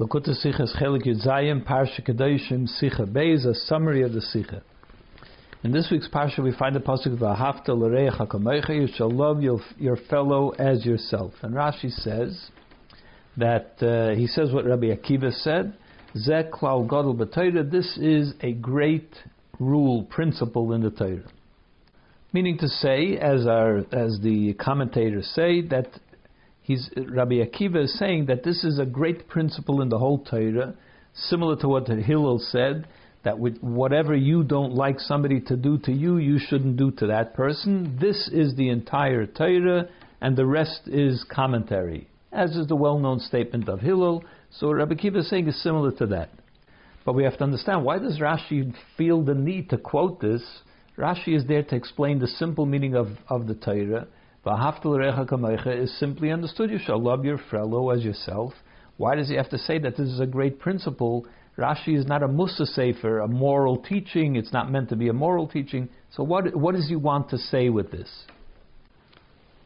Likkutei Sichos Chelik Yudzayim, Parsha Kedoshim, Sikha Beis, a summary of the Sikha. In this week's Parsha, we find the pasuk V'ahavta l'reich hakamecha, you shall love your, your fellow as yourself. And Rashi says that, uh, he says what Rabbi Akiva said, Zeh klal gadol b'Torah, this is a great rule, principle in the Torah. Meaning to say, as our as the commentators say, that he's Rabbi Akiva is saying that this is a great principle in the whole Torah, similar to what Hillel said, that with whatever you don't like somebody to do to you, you shouldn't do to that person. This is the entire Torah, and the rest is commentary, as is the well-known statement of Hillel. So Rabbi Akiva is saying is similar to that. But we have to understand why does Rashi feel the need to quote this? Rashi is there to explain the simple meaning of, of the Torah. Is simply understood. You shall love your fellow as yourself. Why does he have to say that this is a great principle? Rashi is not a Mussar Sefer, a moral teaching. It's not meant to be a moral teaching. So what, what does he want to say with this?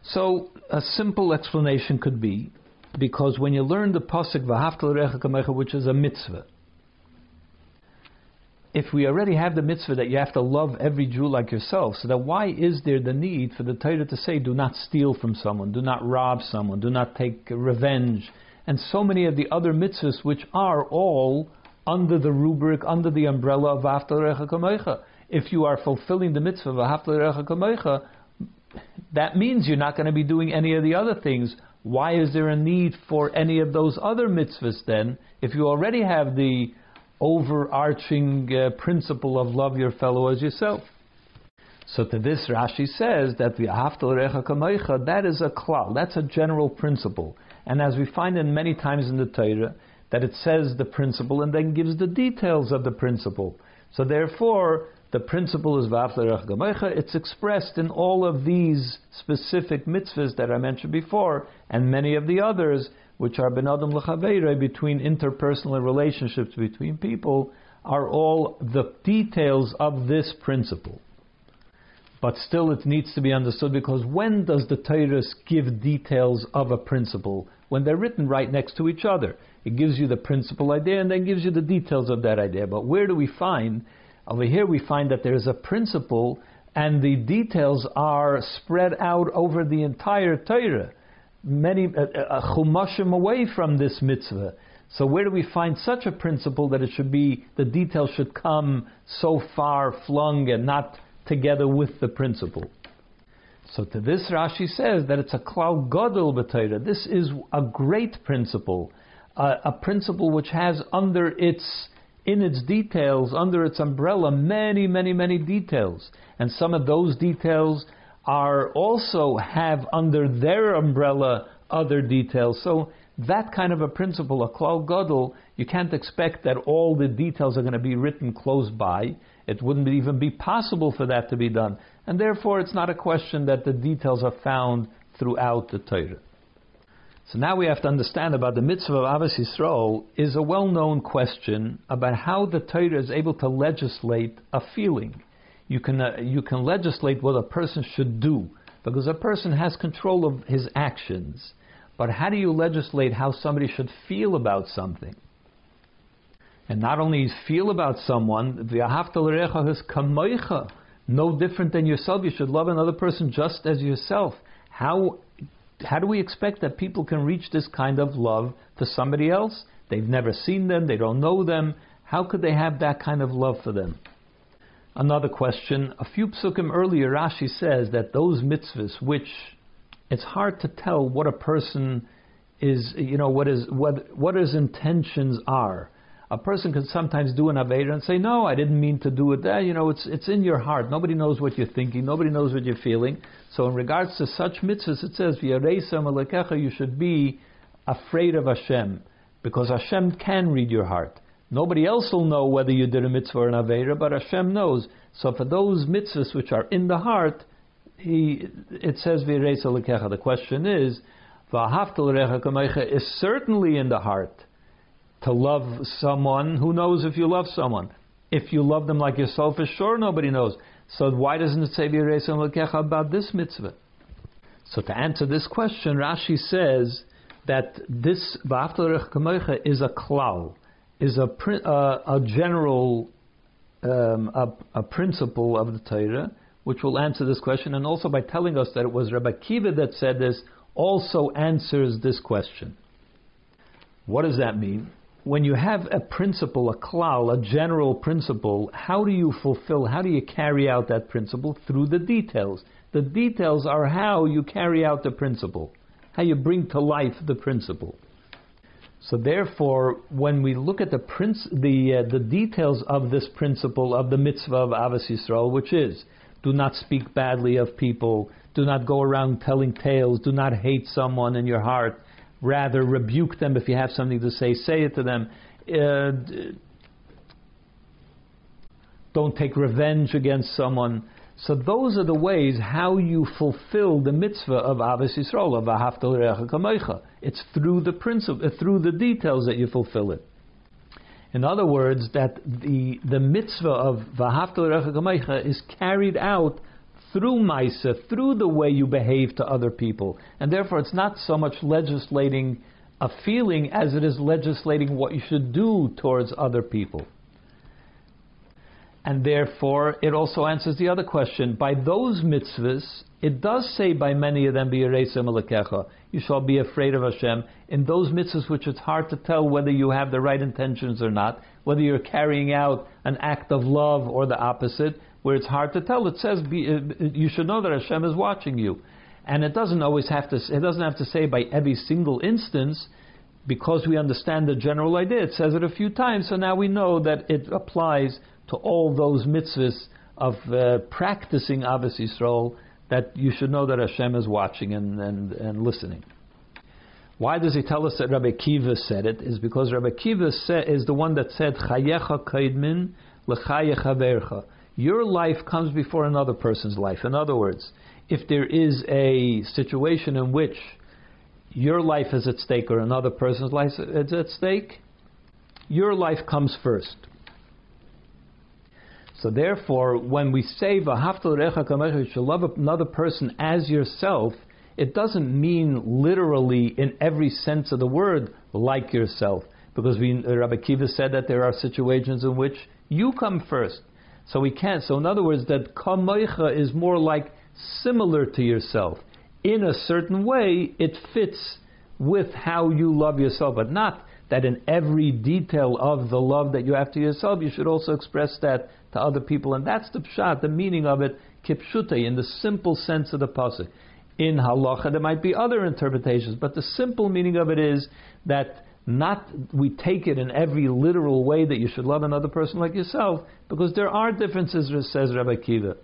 So a simple explanation could be, because when you learn the pasuk which is a mitzvah, if we already have the mitzvah that you have to love every Jew like yourself, so then why is there the need for the Torah to say, do not steal from someone, do not rob someone, do not take revenge, and so many of the other mitzvahs which are all under the rubric, under the umbrella of V'aftarecha Kamecha. If you are fulfilling the mitzvah of V'aftarecha Kamecha, that means you're not going to be doing any of the other things. Why is there a need for any of those other mitzvahs then, if you already have the overarching uh, principle of love your fellow as yourself. So to this Rashi says that that is a klal, that's a general principle. And as we find in many times in the Torah, that it says the principle and then gives the details of the principle. So therefore, the principle is It's expressed in all of these specific mitzvahs that I mentioned before, and many of the others which are ben adam l'chaveire, between interpersonal relationships between people, are all the details of this principle. But still, it needs to be understood because when does the Torah give details of a principle? When they're written right next to each other. It gives you the principal idea and then gives you the details of that idea. But where do we find? Over here, we find that there's a principle and the details are spread out over the entire Torah many uh, uh, chumashim away from this mitzvah. So where do we find such a principle that it should be the details should come so far flung and not together with the principle? So to this Rashi says that it's a klal gadol b'Torah. This is a great principle, uh, a principle which has under its in its details, under its umbrella, many, many, many details, and some of those details are also have under their umbrella other details. So that kind of a principle, a klal gadol, you can't expect that all the details are going to be written close by. It wouldn't even be possible for that to be done, and therefore it's not a question that the details are found throughout the Torah. So now we have to understand about the mitzvah of Ahavas Yisrael is a well-known question about how the Torah is able to legislate a feeling you can uh, you can legislate what a person should do because a person has control of his actions. But how do you legislate how somebody should feel about something? And not only feel about someone, no different than yourself. You should love another person just as yourself. How how do we expect that people can reach this kind of love for somebody else? They've never seen them, they don't know them. How could they have that kind of love for them? Another question. A few psukim earlier, Rashi says that those mitzvahs, which it's hard to tell what a person is, you know, what is what what his intentions are. A person can sometimes do an aveda and say, "No, I didn't mean to do it." There, you know, it's it's in your heart. Nobody knows what you're thinking. Nobody knows what you're feeling. So, in regards to such mitzvahs, it says, You should be afraid of Hashem, because Hashem can read your heart. Nobody else will know whether you did a mitzvah or an avera, but Hashem knows. So for those mitzvahs which are in the heart, he it says. The question is, is certainly in the heart. To love someone, who knows if you love someone? If you love them like yourself, for sure nobody knows. So why doesn't it say about this mitzvah? So to answer this question, Rashi says that this is a klal, is a, uh, a general um, a, a, principle of the Torah, which will answer this question, and also by telling us that it was Rabbi Akiva that said this, also answers this question. What does that mean? When you have a principle, a klal, a general principle, how do you fulfill, how do you carry out that principle? Through the details. The details are how you carry out the principle, how you bring to life the principle. So therefore, when we look at the princ- the uh, the details of this principle of the mitzvah of Ahavas Yisrael, which is do not speak badly of people, do not go around telling tales, do not hate someone in your heart, rather rebuke them if you have something to say, say it to them. Uh, don't take revenge against someone. So those are the ways how you fulfill the mitzvah of Ahavas Yisrael, of Ahaftal Recha Kamecha. It's through the principle, uh, through the details that you fulfill it. In other words, that the, the mitzvah of Vahaftal Recha Kamecha is carried out through Maisa, through the way you behave to other people. And therefore, it's not so much legislating a feeling as it is legislating what you should do towards other people. And therefore, it also answers the other question. By those mitzvahs, it does say by many of them, you shall be afraid of Hashem. In those mitzvahs which it's hard to tell whether you have the right intentions or not, whether you're carrying out an act of love or the opposite, where it's hard to tell, it says be, uh, you should know that Hashem is watching you. And it doesn't always have to, it doesn't have to say by every single instance, because we understand the general idea. It says it a few times, so now we know that it applies to all those mitzvahs of uh, practicing Ahavas Yisrael, that you should know that Hashem is watching and, and, and listening. Why does he tell us that Rabbi Akiva said it? Is because Rabbi Akiva is the one that said, Chayecha kaidmin l'chayecha vercha. Your life comes before another person's life. In other words, if there is a situation in which your life is at stake or another person's life is at stake, your life comes first. So therefore, when we say you should love another person as yourself, it doesn't mean literally in every sense of the word like yourself, because we, Rabbi Akiva said that there are situations in which you come first. So we can't. So in other words, that kamecha is more like similar to yourself. In a certain way, it fits with how you love yourself, but not that in every detail of the love that you have to yourself, you should also express that to other people. And that's the pshat, the meaning of it, kipshute, in the simple sense of the pasuk. In halacha, there might be other interpretations, but the simple meaning of it is that not we take it in every literal way that you should love another person like yourself, because there are differences, says Rabbi Akiva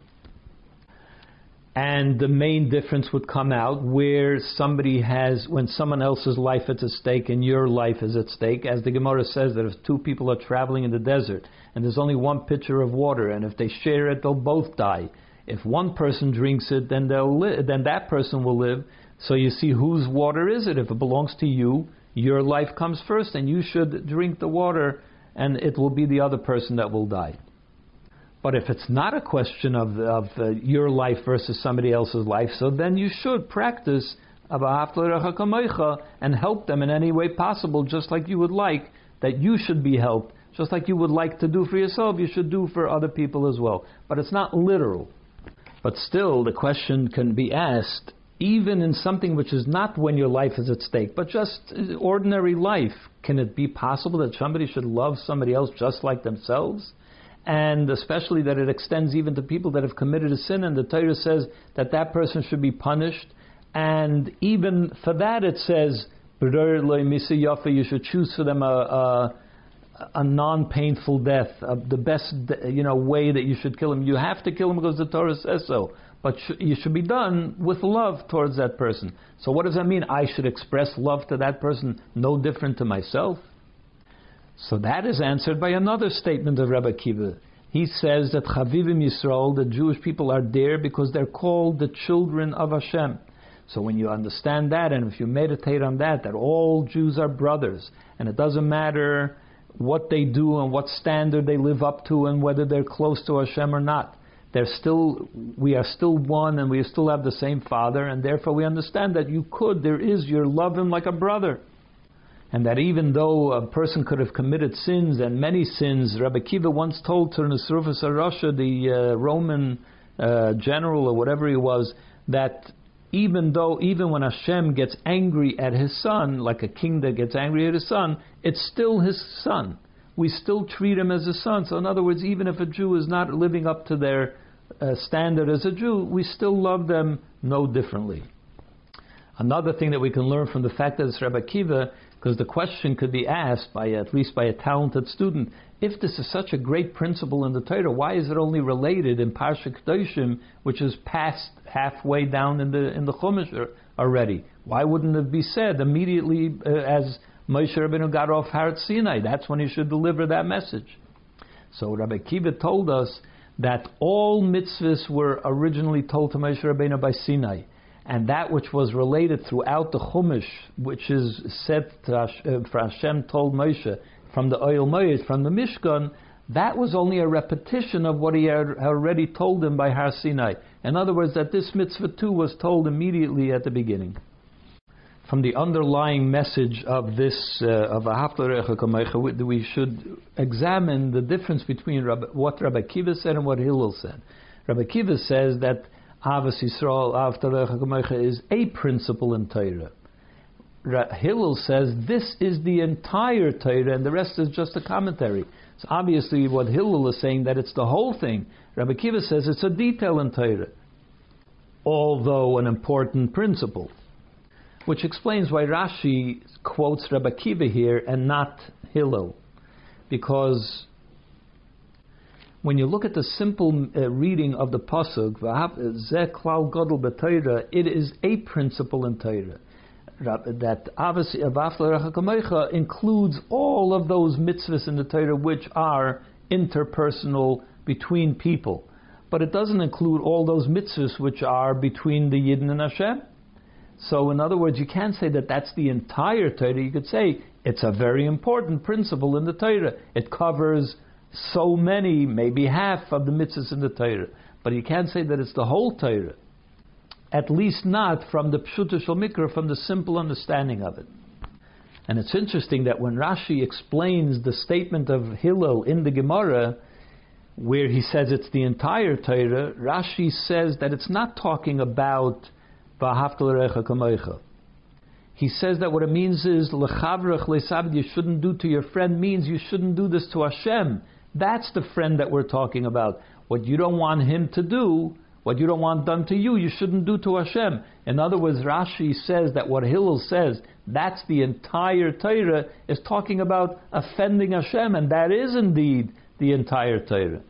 and the main difference would come out where somebody has, when someone else's life is at stake and your life is at stake, as the Gemara says that if two people are traveling in the desert and there's only one pitcher of water, and if they share it, they'll both die. If one person drinks it, then they'll li- then that person will live. So you see, whose water is it? If it belongs to you, your life comes first, and you should drink the water, and it will be the other person that will die. But if it's not a question of, of uh, your life versus somebody else's life, so then you should practice and help them in any way possible, just like you would like that you should be helped, just like you would like to do for yourself, you should do for other people as well. But it's not literal. But still, the question can be asked, even in something which is not when your life is at stake, but just ordinary life, can it be possible that somebody should love somebody else just like themselves? And especially that it extends even to people that have committed a sin, and the Torah says that that person should be punished. And even for that, it says, you should choose for them a, a, a non-painful death, uh, the best you know way that you should kill him. You have to kill him because the Torah says so, but sh- you should be done with love towards that person. So what does that mean? I should express love to that person, no different to myself. So that is answered by another statement of Rabbi Akiva. He says that Chavivim Yisrael, the Jewish people, are there because they're called the children of Hashem. So when you understand that, and if you meditate on that, that all Jews are brothers, and it doesn't matter what they do and what standard they live up to, and whether they're close to Hashem or not, They're still, we are still one and we still have the same father, and therefore we understand that you could, there is, you love him like a brother. And that even though a person could have committed sins and many sins, Rabbi Akiva once told Turnus Rufus HaRasha, the uh, Roman uh, general or whatever he was, that even though, even when Hashem gets angry at his son, like a king that gets angry at his son, it's still his son we still treat him as a son. So, in other words, even if a Jew is not living up to their uh, standard as a Jew, we still love them no differently. Another thing that we can learn from the fact that it's Rabbi Akiva, because the question could be asked by at least by a talented student, if this is such a great principle in the Torah, why is it only related in Parsha Kedoshim, which is past halfway down in the in the Chumash already? Why wouldn't it be said immediately uh, as Moshe Rabbeinu got off Har Sinai. That's when he should deliver that message. So Rabbi Akiva told us that all mitzvahs were originally told to Moshe Rabbeinu by Sinai. And that which was related throughout the Chumash, which is said to uh, for Hashem told Moshe from the Ohel Moed, from the Mishkan, that was only a repetition of what he had already told him by Har Sinai. In other words, that this mitzvah too was told immediately at the beginning from the underlying message of this uh, of a we should examine the difference between what Rabbi Akiva said and what Hillel said. Rabbi Akiva says that Ahavas Yisrael is a principle in Torah. Hillel says this is the entire Torah and the rest is just a commentary. It's obviously what Hillel is saying that it's the whole thing. Rabbi Akiva says it's a detail in Torah, although an important principle which explains why Rashi quotes Rabbi Akiva here and not Hillel, because when you look at the simple uh, reading of the pasuk, it is a principle in Torah that obviously includes all of those mitzvahs in the Torah which are interpersonal between people, but it doesn't include all those mitzvahs which are between the Yidden and Hashem. So, in other words, you can't say that that's the entire Torah. You could say it's a very important principle in the Torah. It covers so many, maybe half of the mitzvahs in the Torah. But you can't say that it's the whole Torah. At least not from the Pshuta Mikra, from the simple understanding of it. And it's interesting that when Rashi explains the statement of Hillel in the Gemara, where he says it's the entire Torah, Rashi says that it's not talking about he says that what it means is you shouldn't do to your friend means you shouldn't do this to Hashem. That's the friend that we're talking about. What you don't want him to do, what you don't want done to you, you shouldn't do to Hashem. In other words, Rashi says that what Hillel says, that's the entire Torah, is talking about offending Hashem, and that is indeed the entire Torah.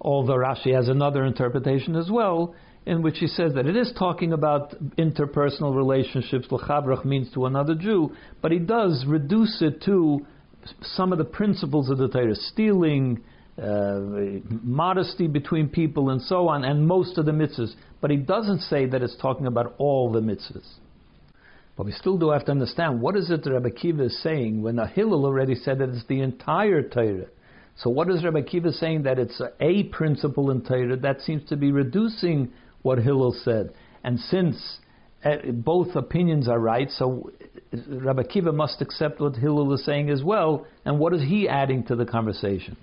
Although Rashi has another interpretation as well, in which he says that it is talking about interpersonal relationships, l'chabrach means to another Jew, but he does reduce it to some of the principles of the Torah, stealing, uh, modesty between people, and so on, and most of the mitzvahs. But he doesn't say that it's talking about all the mitzvahs. But we still do have to understand what is it that Rabbi Akiva is saying when Hillel already said that it's the entire Torah. So what is Rabbi Akiva saying that it's a principle in Torah that seems to be reducing what Hillel said. And since Eh, both opinions are right, so Rabbi Akiva must accept what Hillel is saying as well, and what is he adding to the conversation?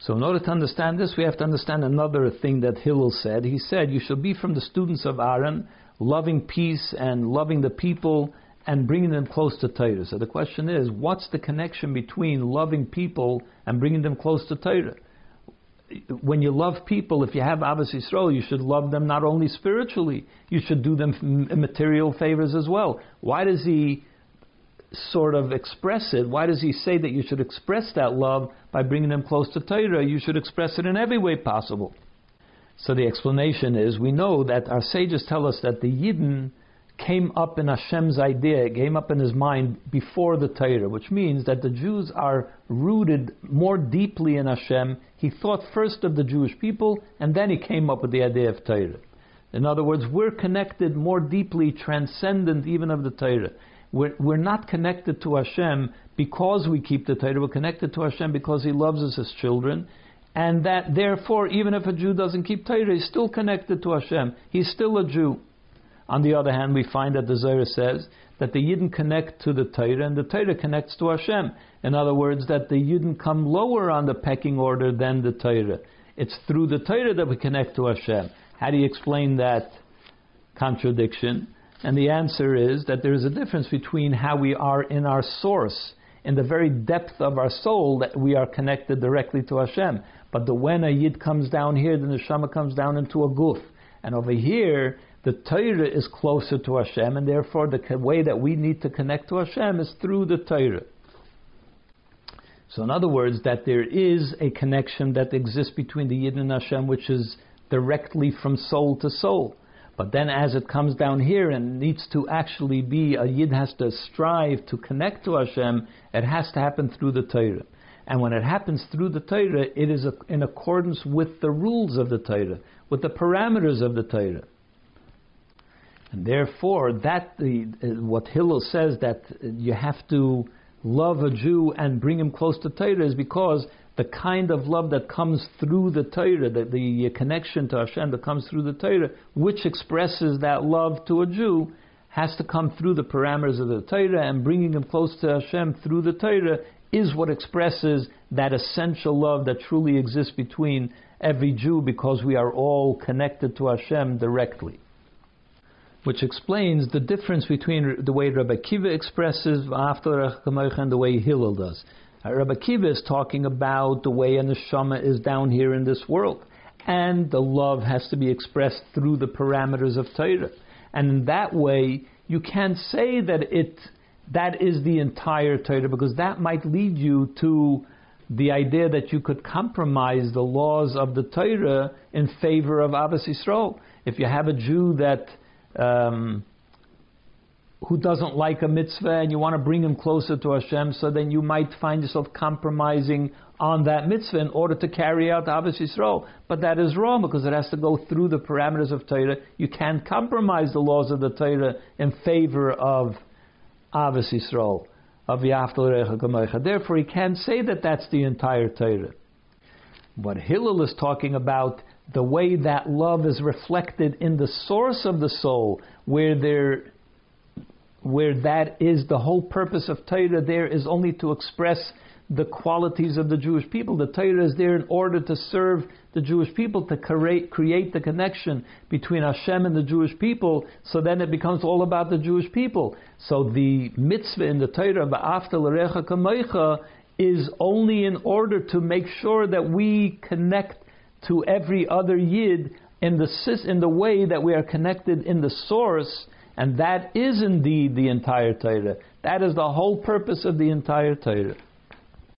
So, in order to understand this, we have to understand another thing that Hillel said. He said, You shall be from the students of Aaron, loving peace and loving the people and bringing them close to Torah. So, the question is, what's the connection between loving people and bringing them close to Torah? When you love people, if you have Ahavas Yisrael, you should love them not only spiritually, you should do them material favors as well. Why does he sort of express it? Why does he say that you should express that love by bringing them close to Torah? You should express it in every way possible. So the explanation is we know that our sages tell us that the Yidden came up in Hashem's idea, came up in his mind before the Torah, which means that the Jews are rooted more deeply in Hashem. He thought first of the Jewish people, and then he came up with the idea of Torah. In other words, we're connected more deeply, transcendent even of the Torah. We're, we're not connected to Hashem because we keep the Torah. We're connected to Hashem because He loves us as children. and that therefore, even if a Jew doesn't keep Torah, he's still connected to Hashem. He's still a Jew. On the other hand, we find that the Zohar says that the Yidden connect to the Torah, and the Torah connects to Hashem. In other words, that the Yidden come lower on the pecking order than the Torah. It's through the Torah that we connect to Hashem. How do you explain that contradiction? And the answer is that there is a difference between how we are in our source, in the very depth of our soul, that we are connected directly to Hashem. But the when a yid comes down here, then the neshama comes down into a guf. And over here, the Torah is closer to Hashem, and therefore the way that we need to connect to Hashem is through the Torah. So, in other words, that there is a connection that exists between the Yid and Hashem, which is directly from soul to soul. But then, as it comes down here and needs to actually be, a Yid has to strive to connect to Hashem, it has to happen through the Torah. And when it happens through the Torah, it is in accordance with the rules of the Torah, with the parameters of the Torah. And therefore, that the, uh, what Hillel says that you have to love a Jew and bring him close to Torah is because the kind of love that comes through the Torah, the, the uh, connection to Hashem that comes through the Torah, which expresses that love to a Jew, has to come through the parameters of the Torah, and bringing him close to Hashem through the Torah is what expresses that essential love that truly exists between every Jew because we are all connected to Hashem directly. Which explains the difference between the way Rabbi Akiva expresses after and the way Hillel does. Uh, Rabbi Akiva is talking about the way a neshama is down here in this world, and the love has to be expressed through the parameters of Torah. And in that way, you can't say that it that is the entire Torah, because that might lead you to the idea that you could compromise the laws of the Torah in favor of Ahavas Yisrael. If you have a Jew that um, who doesn't like a mitzvah and you want to bring him closer to Hashem, so then you might find yourself compromising on that mitzvah in order to carry out Ahavas Yisrael. But that is wrong because it has to go through the parameters of Torah. You can't compromise the laws of the Torah in favor of Ahavas Yisrael, of Yaftal Therefore, he can't say that that's the entire Torah. What Hillel is talking about, the way that love is reflected in the source of the soul, where there where that is the whole purpose of Torah, there is only to express the qualities of the Jewish people. The Torah is there in order to serve the Jewish people, to create, create the connection between Hashem and the Jewish people, so then it becomes all about the Jewish people. So the mitzvah in the Torah, Ba'afta l'recha kamecha, is only in order to make sure that we connect to every other Yid in the, in the way that we are connected in the source, and that is indeed the entire Torah. That is the whole purpose of the entire Torah.